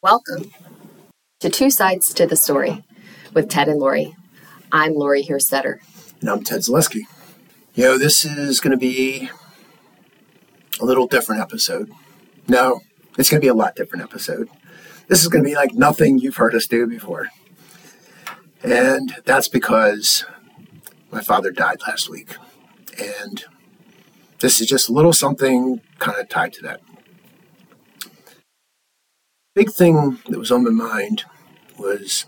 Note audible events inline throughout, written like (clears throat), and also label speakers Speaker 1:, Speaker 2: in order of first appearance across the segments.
Speaker 1: Welcome to Two Sides to the Story with Ted and Lori. I'm Lori Hirstetter.
Speaker 2: And I'm Ted Zaleski. You know, this is going to be a little different episode. No, it's going to be a lot different episode. This is going to be like nothing you've heard us do before. And that's because my father died last week. And this is just a little something kind of tied to that. Big thing that was on my mind was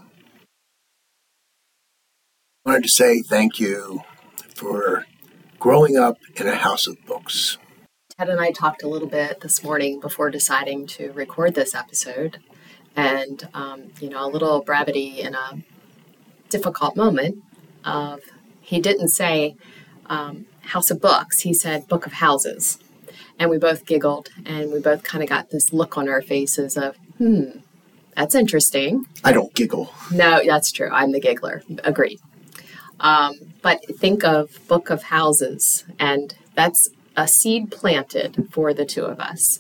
Speaker 2: I wanted to say thank you for growing up in a house of books.
Speaker 1: Ted and I talked a little bit this morning before deciding to record this episode, and um, you know, a little brevity in a difficult moment. Of he didn't say um, house of books; he said book of houses, and we both giggled, and we both kind of got this look on our faces of hmm. That's interesting.
Speaker 2: I don't giggle.
Speaker 1: No, that's true. I'm the giggler. Agreed. Um, but think of Book of Houses, and that's a seed planted for the two of us.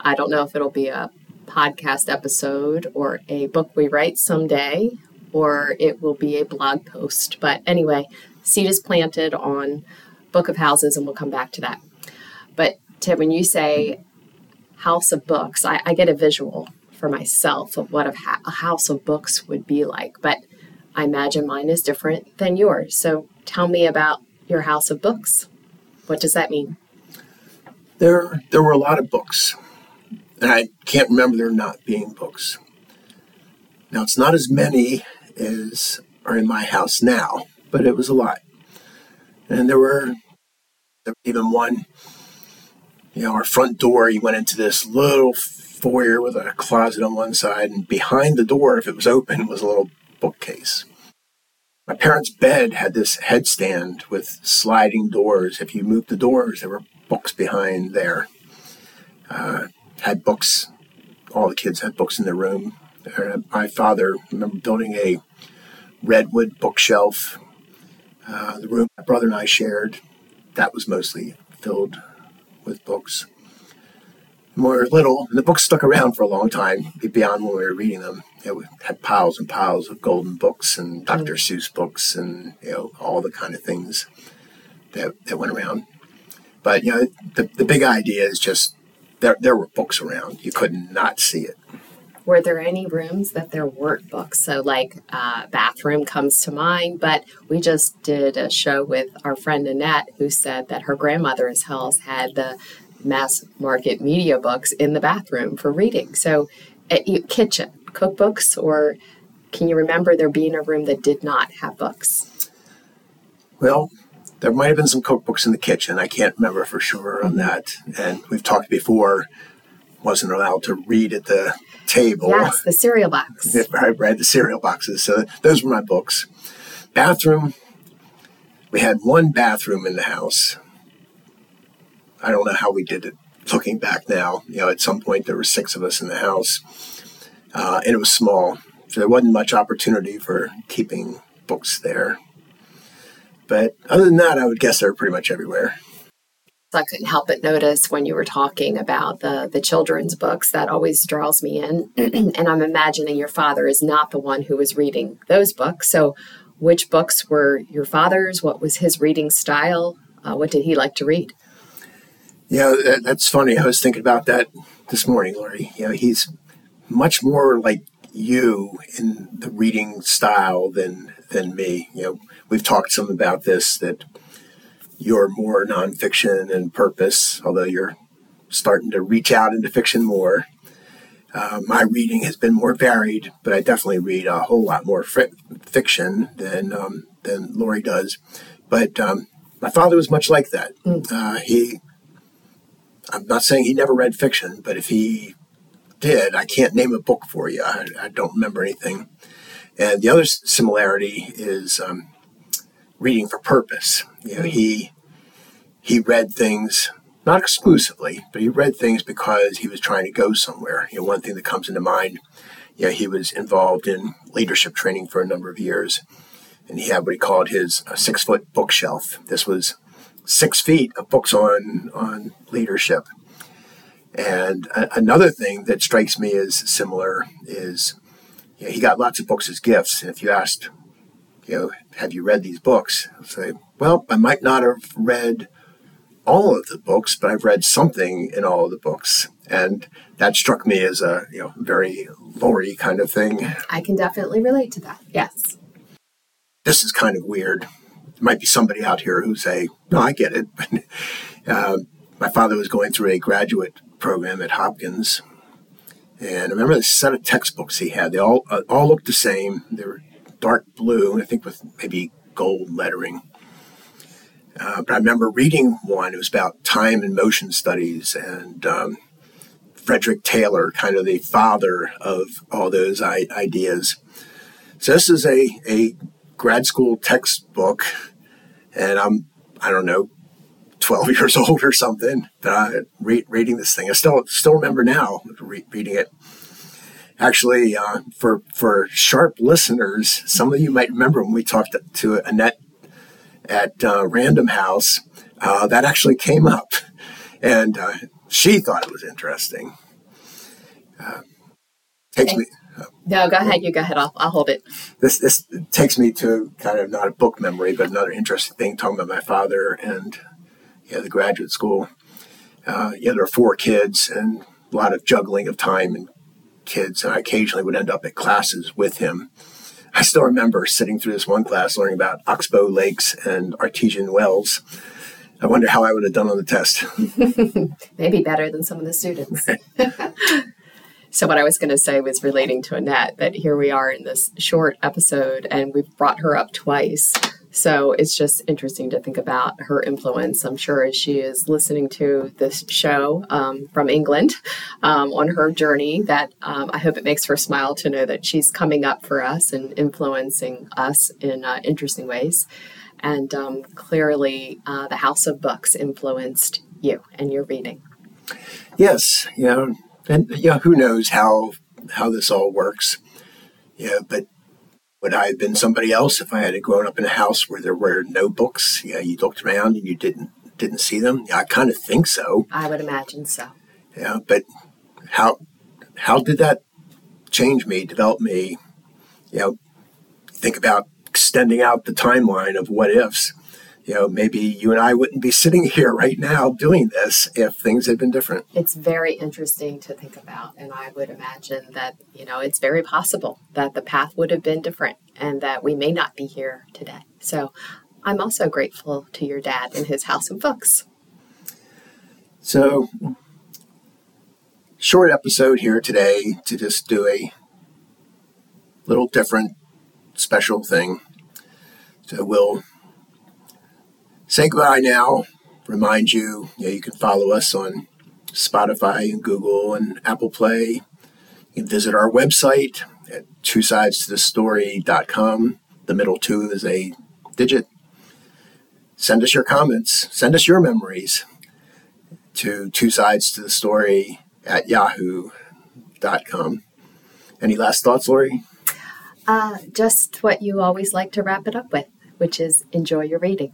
Speaker 1: I don't know if it'll be a podcast episode or a book we write someday, or it will be a blog post. But anyway, seed is planted on Book of Houses, and we'll come back to that. But Ted, when you say house of books, I, I get a visual for myself of what a, ha- a house of books would be like. But I imagine mine is different than yours. So tell me about your house of books. What does that mean?
Speaker 2: There, there were a lot of books, and I can't remember there not being books. Now, it's not as many as are in my house now, but it was a lot. And there were, there were even one, you know, our front door, you went into this little foyer with a closet on one side, and behind the door, if it was open, was a little bookcase. My parents' bed had this headstand with sliding doors. If you moved the doors, there were books behind there. Uh, had books. All the kids had books in their room. Uh, my father remember building a redwood bookshelf. Uh, the room my brother and I shared, that was mostly filled with books when we were little, and the books stuck around for a long time beyond when we were reading them. We had piles and piles of golden books and Dr. Mm. Seuss books and you know all the kind of things that, that went around. But you know, the, the big idea is just there there were books around. You could not see it.
Speaker 1: Were there any rooms that there weren't books? So, like, uh, bathroom comes to mind, but we just did a show with our friend Annette who said that her grandmother's house had the mass market media books in the bathroom for reading. So, uh, kitchen, cookbooks, or can you remember there being a room that did not have books?
Speaker 2: Well, there might have been some cookbooks in the kitchen. I can't remember for sure on mm-hmm. that. And we've talked before, wasn't allowed to read at the table.
Speaker 1: Yes, the cereal box. (laughs)
Speaker 2: I read the cereal boxes. So those were my books. Bathroom, we had one bathroom in the house I don't know how we did it looking back now. You know, at some point there were six of us in the house, uh, and it was small, so there wasn't much opportunity for keeping books there. But other than that, I would guess they're pretty much everywhere.
Speaker 1: I couldn't help but notice when you were talking about the the children's books that always draws me in, (clears throat) and I'm imagining your father is not the one who was reading those books. So, which books were your father's? What was his reading style? Uh, what did he like to read?
Speaker 2: Yeah, that, that's funny. I was thinking about that this morning, Lori. You know, he's much more like you in the reading style than than me. You know, we've talked some about this that you're more nonfiction and purpose, although you're starting to reach out into fiction more. Uh, my reading has been more varied, but I definitely read a whole lot more fiction than um, than Lori does. But um, my father was much like that. Mm. Uh, he I'm not saying he never read fiction, but if he did, I can't name a book for you. I, I don't remember anything. And the other similarity is um, reading for purpose. You know, he he read things not exclusively, but he read things because he was trying to go somewhere. You know, one thing that comes into mind, you know, he was involved in leadership training for a number of years, and he had what he called his six foot bookshelf. This was six feet of books on on leadership. And a- another thing that strikes me as similar is he got lots of books as gifts. If you asked, you know, have you read these books? I'll say, well, I might not have read all of the books, but I've read something in all of the books. And that struck me as a you know very Lori kind of thing.
Speaker 1: I can definitely relate to that. Yes.
Speaker 2: This is kind of weird. There might be somebody out here who say, "No, I get it." But (laughs) uh, my father was going through a graduate program at Hopkins, and I remember the set of textbooks he had. They all uh, all looked the same. They were dark blue, I think with maybe gold lettering. Uh, but I remember reading one. It was about time and motion studies, and um, Frederick Taylor, kind of the father of all those I- ideas. So this is a, a grad school textbook, and I'm I don't know, 12 (laughs) years old or something. Uh, re- reading this thing, I still still remember now re- reading it. Actually, uh, for for sharp listeners, some of you might remember when we talked to Annette at uh, Random House, uh, that actually came up, and uh, she thought it was interesting. Uh, takes
Speaker 1: Okay.
Speaker 2: me.
Speaker 1: No, go ahead. You go ahead. I'll, I'll hold it.
Speaker 2: This this takes me to kind of not a book memory, but another interesting thing talking about my father and yeah, the graduate school. Uh, yeah, there are four kids and a lot of juggling of time and kids, and I occasionally would end up at classes with him. I still remember sitting through this one class learning about oxbow lakes and artesian wells. I wonder how I would have done on the test. (laughs)
Speaker 1: Maybe better than some of the students. (laughs) so, what I was going to say was relating to Annette that here we are in this short episode and we've brought her up twice. So, it's just interesting to think about her influence. I'm sure as she is listening to this show um, from England um, on her journey, that um, I hope it makes her smile to know that she's coming up for us and influencing us in uh, interesting ways. And um, clearly, uh, the House of Books influenced you and your reading.
Speaker 2: Yes, you know, and yeah, who knows how how this all works. Yeah, but would I have been somebody else if I had grown up in a house where there were no books? Yeah, you looked around and you didn't didn't see them. Yeah, I kind of think so.
Speaker 1: I would imagine so.
Speaker 2: Yeah, but how how did that change me, develop me? You know, think about extending out the timeline of what ifs. You know, maybe you and I wouldn't be (laughs) sitting here right now doing this if things had been different.
Speaker 1: It's very interesting to think about. And I would imagine that, you know, it's very possible that the path would have been different and that we may not be here today. So I'm also grateful to your dad and his house of books.
Speaker 2: So, short episode here today to just do a little different special thing. So, we'll say goodbye now. Remind you, you, you can follow us on Spotify and Google and Apple Play. You can visit our website at two sides to the story.com. The middle two is a digit. Send us your comments, send us your memories to two sides to the story at yahoo.com. Any last thoughts, Lori?
Speaker 1: Uh, just what you always like to wrap it up with, which is enjoy your reading.